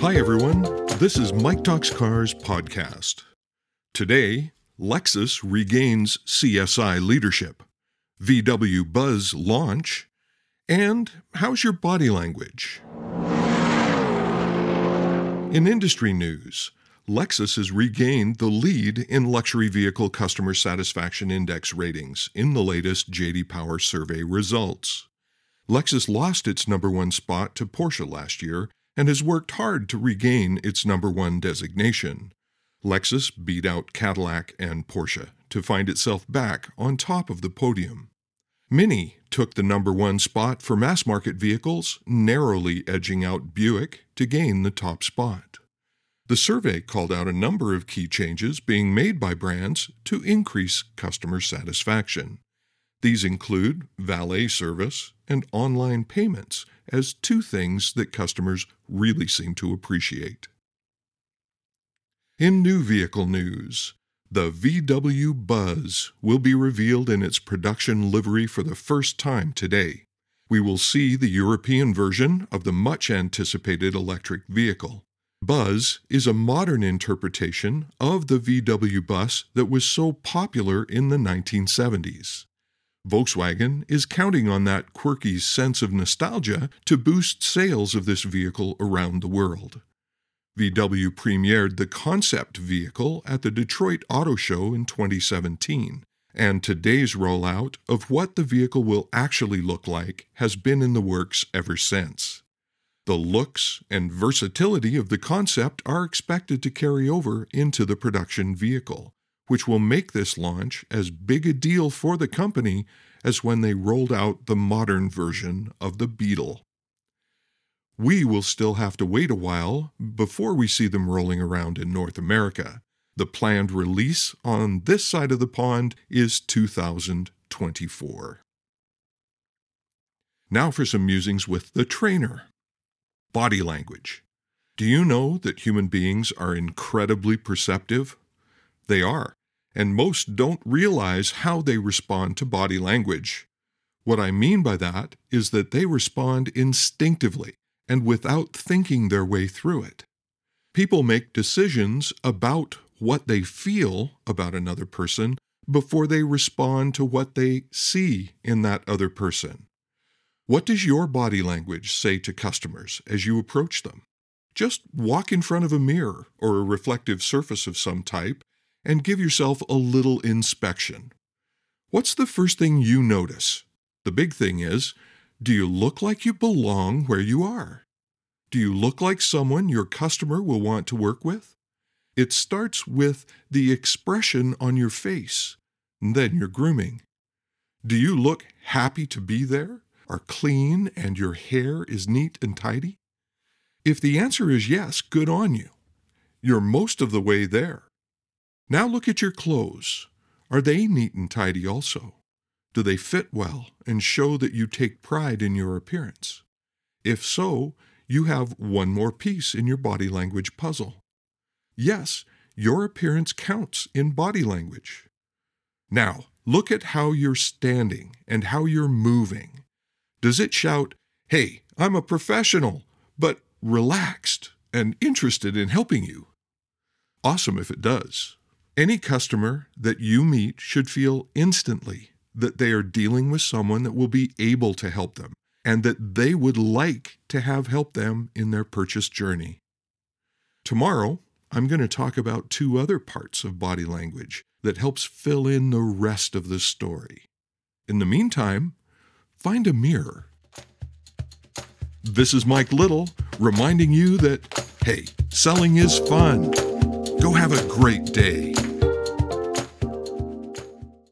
Hi, everyone. This is Mike Talks Cars podcast. Today, Lexus regains CSI leadership, VW Buzz launch, and how's your body language? In industry news, Lexus has regained the lead in luxury vehicle customer satisfaction index ratings in the latest JD Power survey results. Lexus lost its number one spot to Porsche last year and has worked hard to regain its number one designation. Lexus beat out Cadillac and Porsche to find itself back on top of the podium. Mini took the number one spot for mass market vehicles, narrowly edging out Buick to gain the top spot. The survey called out a number of key changes being made by brands to increase customer satisfaction. These include valet service and online payments as two things that customers really seem to appreciate. In new vehicle news, the VW Buzz will be revealed in its production livery for the first time today. We will see the European version of the much anticipated electric vehicle. Buzz is a modern interpretation of the VW bus that was so popular in the 1970s. Volkswagen is counting on that quirky sense of nostalgia to boost sales of this vehicle around the world. VW premiered the concept vehicle at the Detroit Auto Show in 2017, and today's rollout of what the vehicle will actually look like has been in the works ever since. The looks and versatility of the concept are expected to carry over into the production vehicle, which will make this launch as big a deal for the company as when they rolled out the modern version of the Beetle. We will still have to wait a while before we see them rolling around in North America. The planned release on this side of the pond is 2024. Now for some musings with the trainer. Body language. Do you know that human beings are incredibly perceptive? They are and most don't realize how they respond to body language. What I mean by that is that they respond instinctively and without thinking their way through it. People make decisions about what they feel about another person before they respond to what they see in that other person. What does your body language say to customers as you approach them? Just walk in front of a mirror or a reflective surface of some type and give yourself a little inspection. What's the first thing you notice? The big thing is do you look like you belong where you are? Do you look like someone your customer will want to work with? It starts with the expression on your face, then your grooming. Do you look happy to be there, are clean, and your hair is neat and tidy? If the answer is yes, good on you. You're most of the way there. Now look at your clothes. Are they neat and tidy also? Do they fit well and show that you take pride in your appearance? If so, you have one more piece in your body language puzzle. Yes, your appearance counts in body language. Now, look at how you're standing and how you're moving. Does it shout, Hey, I'm a professional, but relaxed and interested in helping you? Awesome if it does. Any customer that you meet should feel instantly that they are dealing with someone that will be able to help them and that they would like to have help them in their purchase journey. Tomorrow, I'm going to talk about two other parts of body language that helps fill in the rest of the story. In the meantime, find a mirror. This is Mike Little reminding you that, hey, selling is fun. Go have a great day.